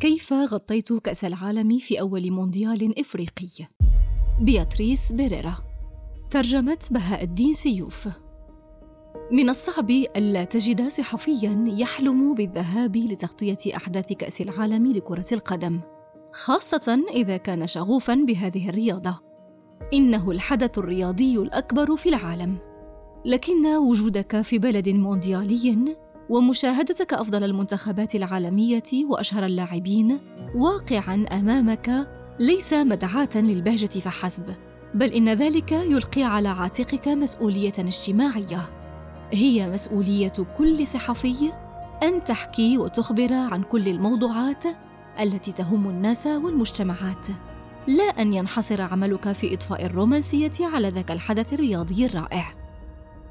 كيف غطيت كأس العالم في أول مونديال إفريقي؟ بياتريس بيريرا. ترجمة بهاء الدين سيوف. من الصعب ألا تجد صحفياً يحلم بالذهاب لتغطية أحداث كأس العالم لكرة القدم خاصة إذا كان شغوفاً بهذه الرياضة. إنه الحدث الرياضي الأكبر في العالم. لكن وجودك في بلد مونديالي ومشاهدتك أفضل المنتخبات العالمية وأشهر اللاعبين واقعا أمامك ليس مدعاة للبهجة فحسب بل إن ذلك يلقي على عاتقك مسؤولية اجتماعية. هي مسؤولية كل صحفي أن تحكي وتخبر عن كل الموضوعات التي تهم الناس والمجتمعات لا أن ينحصر عملك في اضفاء الرومانسية على ذاك الحدث الرياضي الرائع.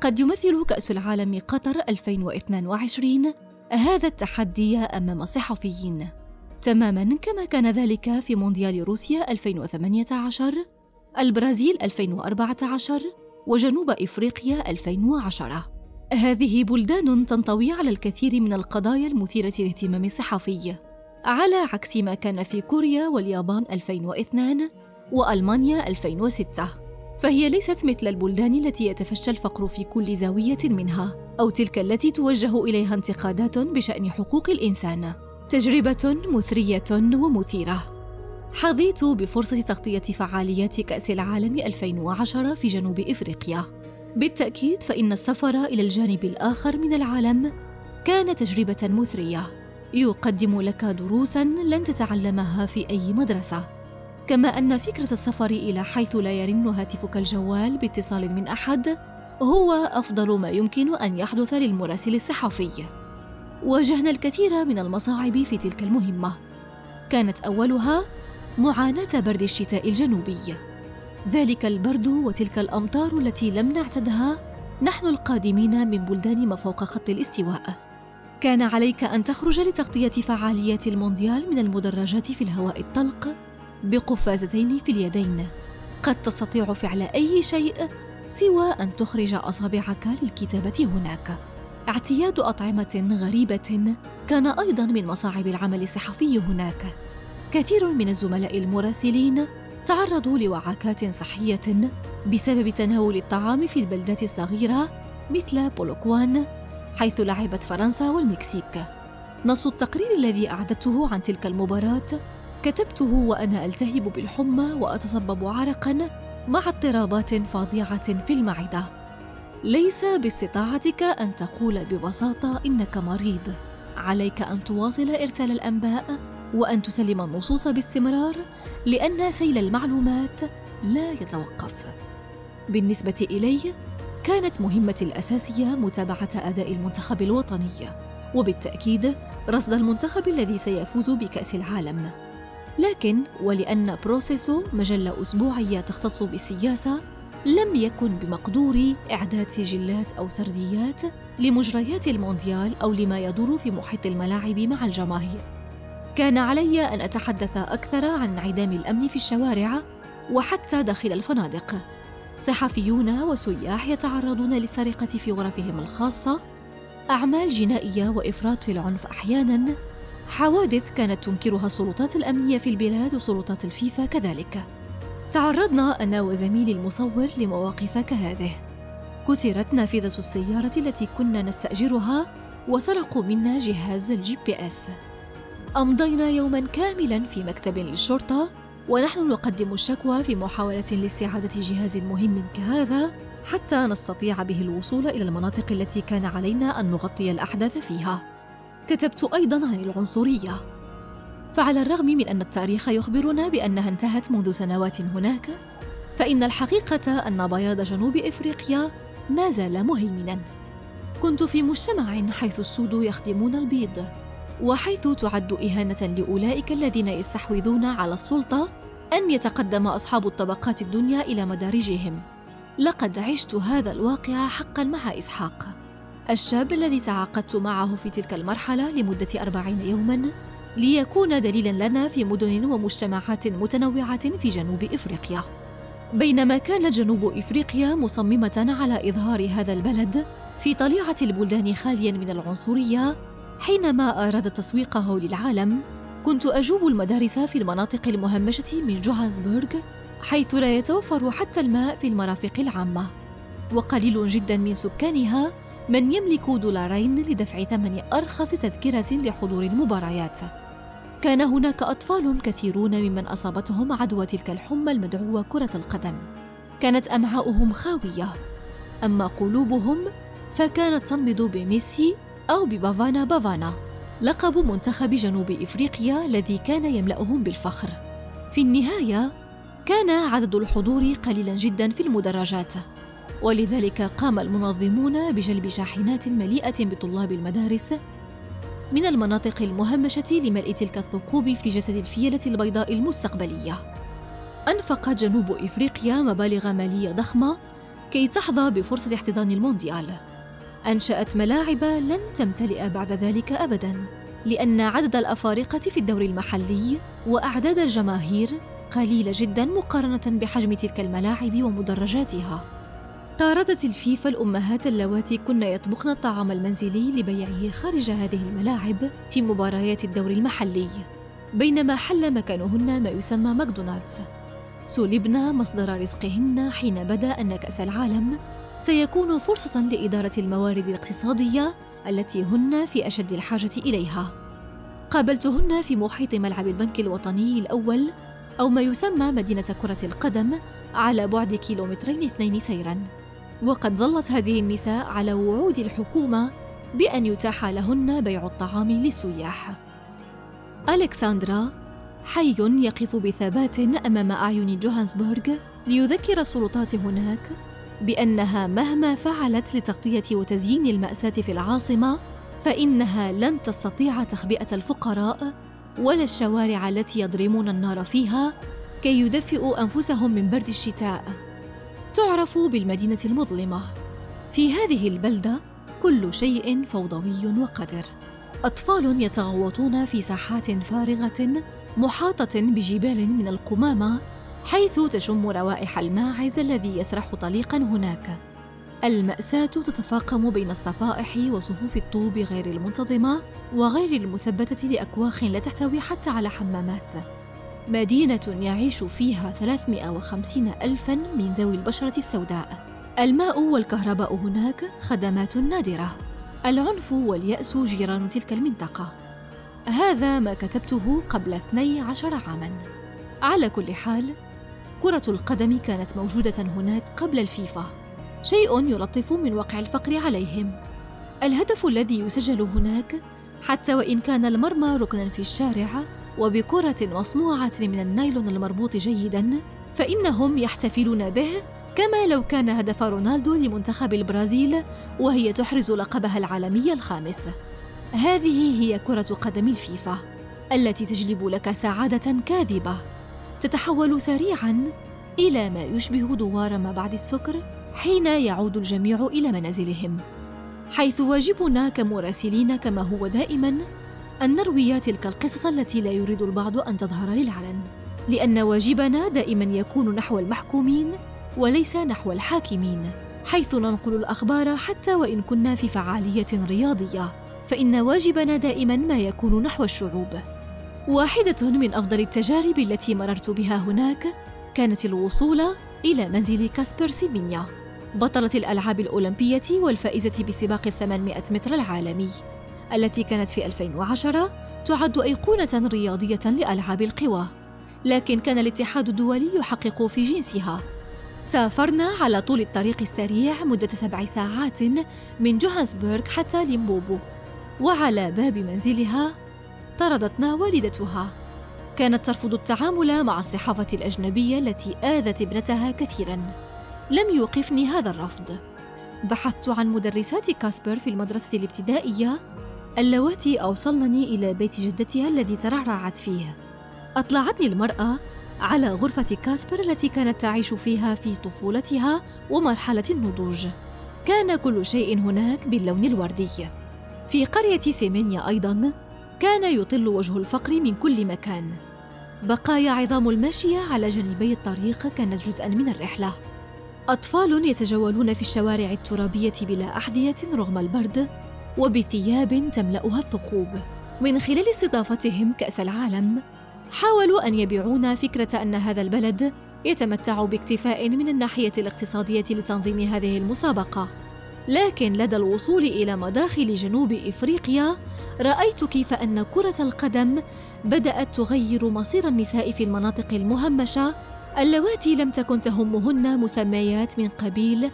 قد يمثل كأس العالم قطر 2022 هذا التحدي أمام الصحفيين تماما كما كان ذلك في مونديال روسيا 2018 البرازيل 2014 وجنوب إفريقيا 2010 هذه بلدان تنطوي على الكثير من القضايا المثيرة للاهتمام الصحفي على عكس ما كان في كوريا واليابان 2002 وألمانيا 2006 فهي ليست مثل البلدان التي يتفشى الفقر في كل زاوية منها أو تلك التي توجه إليها انتقادات بشأن حقوق الإنسان. تجربة مثرية ومثيرة. حظيت بفرصة تغطية فعاليات كأس العالم 2010 في جنوب إفريقيا. بالتأكيد فإن السفر إلى الجانب الآخر من العالم كان تجربة مثرية. يقدم لك دروسا لن تتعلمها في أي مدرسة. كما أن فكرة السفر إلى حيث لا يرن هاتفك الجوال باتصال من أحد هو أفضل ما يمكن أن يحدث للمراسل الصحفي. واجهنا الكثير من المصاعب في تلك المهمة. كانت أولها معاناة برد الشتاء الجنوبي. ذلك البرد وتلك الأمطار التي لم نعتدها نحن القادمين من بلدان ما فوق خط الاستواء. كان عليك أن تخرج لتغطية فعاليات المونديال من المدرجات في الهواء الطلق بقفازتين في اليدين. قد تستطيع فعل أي شيء سوى أن تخرج اصابعك للكتابه هناك. اعتياد أطعمة غريبة كان أيضا من مصاعب العمل الصحفي هناك. كثير من الزملاء المراسلين تعرضوا لوعكات صحية بسبب تناول الطعام في البلدات الصغيرة مثل بولوكوان حيث لعبت فرنسا والمكسيك. نص التقرير الذي اعددته عن تلك المباراة كتبته وأنا ألتهب بالحمى وأتصبب عرقا مع اضطرابات فظيعة في المعدة. ليس باستطاعتك أن تقول ببساطة إنك مريض. عليك أن تواصل إرسال الأنباء وأن تسلم النصوص باستمرار لأن سيل المعلومات لا يتوقف. بالنسبة إلي كانت مهمتي الأساسية متابعة أداء المنتخب الوطني وبالتأكيد رصد المنتخب الذي سيفوز بكأس العالم. لكن ولأن بروسيسو مجلة أسبوعية تختص بالسياسة لم يكن بمقدوري إعداد سجلات أو سرديات لمجريات المونديال أو لما يدور في محيط الملاعب مع الجماهير. كان علي أن أتحدث أكثر عن انعدام الأمن في الشوارع وحتى داخل الفنادق. صحفيون وسياح يتعرضون للسرقة في غرفهم الخاصة أعمال جنائية وإفراط في العنف أحياناً حوادث كانت تنكرها السلطات الأمنية في البلاد وسلطات الفيفا كذلك. تعرضنا أنا وزميلي المصور لمواقف كهذه. كسرت نافذة السيارة التي كنا نستأجرها وسرقوا منا جهاز ال GPS. أمضينا يوما كاملا في مكتب للشرطة ونحن نقدم الشكوى في محاولة لاستعادة جهاز مهم كهذا حتى نستطيع به الوصول إلى المناطق التي كان علينا أن نغطي الأحداث فيها. كتبت أيضا عن العنصرية. فعلى الرغم من أن التاريخ يخبرنا بأنها انتهت منذ سنوات هناك فإن الحقيقة أن بياض جنوب إفريقيا ما زال مهيمنا. كنت في مجتمع حيث السود يخدمون البيض وحيث تعد إهانة لأولئك الذين يستحوذون على السلطة أن يتقدم أصحاب الطبقات الدنيا إلى مدارجهم. لقد عشت هذا الواقع حقا مع إسحاق. الشاب الذي تعاقدت معه في تلك المرحلة لمدة أربعين يوما ليكون دليلا لنا في مدن ومجتمعات متنوعة في جنوب إفريقيا. بينما كانت جنوب إفريقيا مصممة على إظهار هذا البلد في طليعة البلدان خاليا من العنصرية حينما أراد تسويقه للعالم كنت أجوب المدارس في المناطق المهمشة من جوهانسبرغ حيث لا يتوفر حتى الماء في المرافق العامة وقليل جدا من سكانها من يملك دولارين لدفع ثمن أرخص تذكرة لحضور المباريات. كان هناك أطفال كثيرون ممن أصابتهم عدوى تلك الحمى المدعوة كرة القدم. كانت أمعاؤهم خاوية. أما قلوبهم فكانت تنبض بميسي أو ببافانا بافانا لقب منتخب جنوب إفريقيا الذي كان يملأهم بالفخر. في النهاية كان عدد الحضور قليلا جدا في المدرجات. ولذلك قام المنظمون بجلب شاحنات مليئة بطلاب المدارس من المناطق المهمشة لملء تلك الثقوب في جسد الفيلة البيضاء المستقبلية. أنفقت جنوب إفريقيا مبالغ مالية ضخمة كي تحظى بفرصة احتضان المونديال. أنشأت ملاعب لن تمتلئ بعد ذلك أبداً، لأن عدد الأفارقة في الدوري المحلي وأعداد الجماهير قليلة جدا مقارنة بحجم تلك الملاعب ومدرجاتها. طاردت الفيفا الأمهات اللواتي كن يطبخن الطعام المنزلي لبيعه خارج هذه الملاعب في مباريات الدوري المحلي بينما حل مكانهن ما يسمى ماكدونالدز. سلبنا مصدر رزقهن حين بدا أن كأس العالم سيكون فرصة لإدارة الموارد الاقتصادية التي هن في أشد الحاجة إليها. قابلتهن في محيط ملعب البنك الوطني الأول أو ما يسمى مدينة كرة القدم على بعد كيلومترين اثنين سيراً. وقد ظلت هذه النساء على وعود الحكومة بأن يتاح لهن بيع الطعام للسياح. ألكسندرا حي يقف بثبات أمام أعين جوهانسبرغ ليذكر السلطات هناك بأنها مهما فعلت لتغطية وتزيين المأساة في العاصمة فإنها لن تستطيع تخبئة الفقراء ولا الشوارع التي يضرمون النار فيها كي يدفئوا أنفسهم من برد الشتاء تعرف بالمدينة المظلمة. في هذه البلدة كل شيء فوضوي وقذر. أطفال يتغوطون في ساحات فارغة محاطة بجبال من القمامة حيث تشم روائح الماعز الذي يسرح طليقا هناك. المأساة تتفاقم بين الصفائح وصفوف الطوب غير المنتظمة وغير المثبتة لأكواخ لا تحتوي حتى على حمامات. مدينة يعيش فيها 350 ألفا من ذوي البشرة السوداء. الماء والكهرباء هناك خدمات نادرة. العنف واليأس جيران تلك المنطقة. هذا ما كتبته قبل 12 عاماً. على كل حال كرة القدم كانت موجودة هناك قبل الفيفا. شيء يلطف من وقع الفقر عليهم. الهدف الذي يسجل هناك حتى وإن كان المرمى ركنا في الشارع وبكرة مصنوعة من النايلون المربوط جيدا فإنهم يحتفلون به كما لو كان هدف رونالدو لمنتخب البرازيل وهي تحرز لقبها العالمي الخامس. هذه هي كرة قدم الفيفا التي تجلب لك سعادة كاذبة. تتحول سريعا إلى ما يشبه دوار ما بعد السكر حين يعود الجميع إلى منازلهم حيث واجبنا كمراسلين كما هو دائما أن نروي تلك القصص التي لا يريد البعض أن تظهر للعلن لأن واجبنا دائما يكون نحو المحكومين وليس نحو الحاكمين حيث ننقل الأخبار حتى وإن كنا في فعالية رياضية فإن واجبنا دائما ما يكون نحو الشعوب. واحدة من أفضل التجارب التي مررت بها هناك كانت الوصول إلى منزل كاسبر سيمينيا بطلة الألعاب الأولمبية والفائزة بسباق الثمانمائة متر العالمي. التي كانت في 2010 تعد أيقونة رياضية لألعاب القوى. لكن كان الاتحاد الدولي يحقق في جنسها. سافرنا على طول الطريق السريع مدة سبع ساعات من جوهانسبرغ حتى ليمبوبو. وعلى باب منزلها طردتنا والدتها. كانت ترفض التعامل مع الصحافة الأجنبية التي آذت ابنتها كثيرا. لم يوقفني هذا الرفض. بحثت عن مدرسات كاسبر في المدرسة الابتدائية اللواتي أوصلنني إلى بيت جدتها الذي ترعرعت فيه. أطلعتني المرأة على غرفة كاسبر التي كانت تعيش فيها في طفولتها ومرحلة النضوج. كان كل شيء هناك باللون الوردي. في قرية سيمينيا أيضا كان يطل وجه الفقر من كل مكان. بقايا عظام الماشية على جانبي الطريق كانت جزءا من الرحلة. أطفال يتجولون في الشوارع الترابية بلا أحذية رغم البرد. وبثياب تملأها الثقوب. من خلال استضافتهم كأس العالم حاولوا أن يبيعونا فكرة أن هذا البلد يتمتع باكتفاء من الناحية الاقتصادية لتنظيم هذه المسابقة. لكن لدى الوصول إلى مداخل جنوب إفريقيا رأيت كيف أن كرة القدم بدأت تغير مصير النساء في المناطق المهمشة. اللواتي لم تكن تهمهن مسميات من قبيل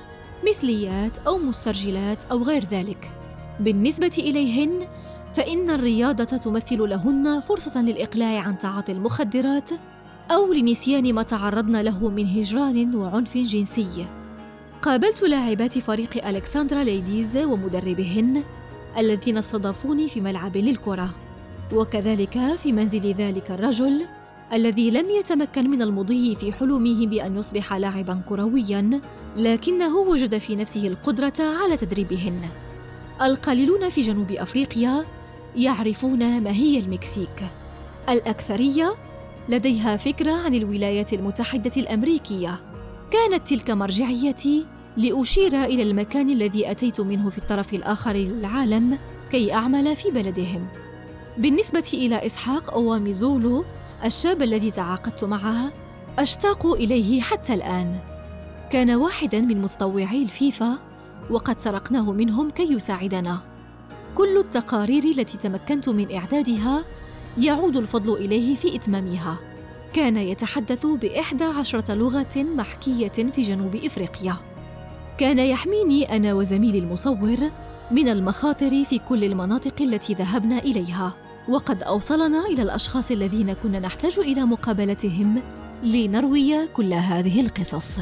مثليات أو مسترجلات أو غير ذلك. بالنسبة إليهن فإن الرياضة تمثل لهن فرصة للإقلاع عن تعاطي المخدرات أو لنسيان ما تعرضن له من هجران وعنف جنسي. قابلت لاعبات فريق ألكسندرا ليديز ومدربهن الذين استضافوني في ملعب للكرة، وكذلك في منزل ذلك الرجل الذي لم يتمكن من المضي في حلمه بأن يصبح لاعبا كرويا، لكنه وجد في نفسه القدرة على تدريبهن. القليلون في جنوب أفريقيا يعرفون ما هي المكسيك. الأكثرية لديها فكرة عن الولايات المتحدة الأمريكية. كانت تلك مرجعيتي لأشير إلى المكان الذي أتيت منه في الطرف الآخر للعالم كي أعمل في بلدهم. بالنسبة إلى إسحاق أواميزولو الشاب الذي تعاقدت معه أشتاق إليه حتى الآن. كان واحدا من متطوعي الفيفا وقد سرقناه منهم كي يساعدنا. كل التقارير التي تمكنت من إعدادها يعود الفضل إليه في إتمامها. كان يتحدث بإحدى عشرة لغة محكية في جنوب إفريقيا. كان يحميني أنا وزميلي المصور من المخاطر في كل المناطق التي ذهبنا إليها. وقد أوصلنا إلى الأشخاص الذين كنا نحتاج إلى مقابلتهم لنروي كل هذه القصص.